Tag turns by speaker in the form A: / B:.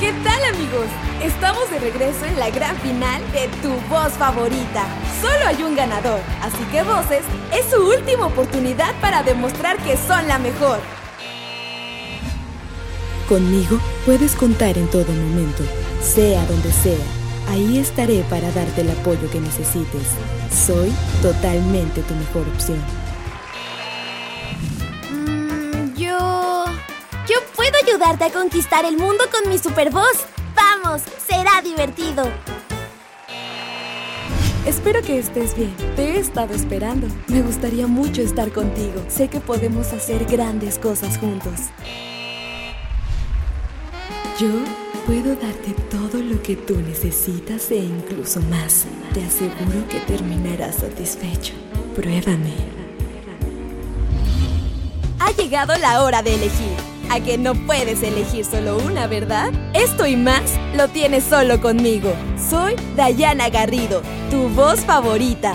A: ¿Qué tal amigos? Estamos de regreso en la gran final de Tu Voz Favorita. Solo hay un ganador, así que Voces es su última oportunidad para demostrar que son la mejor.
B: Conmigo puedes contar en todo momento, sea donde sea. Ahí estaré para darte el apoyo que necesites. Soy totalmente tu mejor opción.
C: Puedo ayudarte a conquistar el mundo con mi super voz. ¡Vamos! Será divertido.
B: Espero que estés bien. Te he estado esperando. Me gustaría mucho estar contigo. Sé que podemos hacer grandes cosas juntos. Yo puedo darte todo lo que tú necesitas e incluso más. Te aseguro que terminarás satisfecho. Pruébame.
A: Ha llegado la hora de elegir. A que no puedes elegir solo una, ¿verdad? Esto y más lo tienes solo conmigo. Soy Dayana Garrido, tu voz favorita.